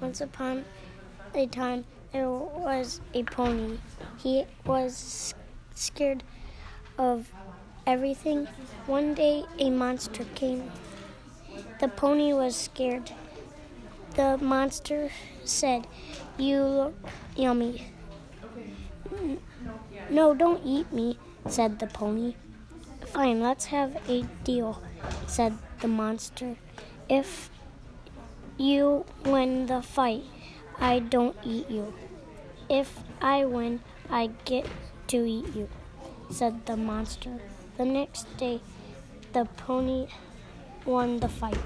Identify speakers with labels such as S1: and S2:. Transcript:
S1: Once upon a time, there was a pony. He was scared of everything. One day, a monster came. The pony was scared. The monster said, You look yummy. No, don't eat me, said the pony. Fine, let's have a deal, said the monster. If you win the fight, I don't eat you. If I win, I get to eat you, said the monster. The next day, the pony won the fight.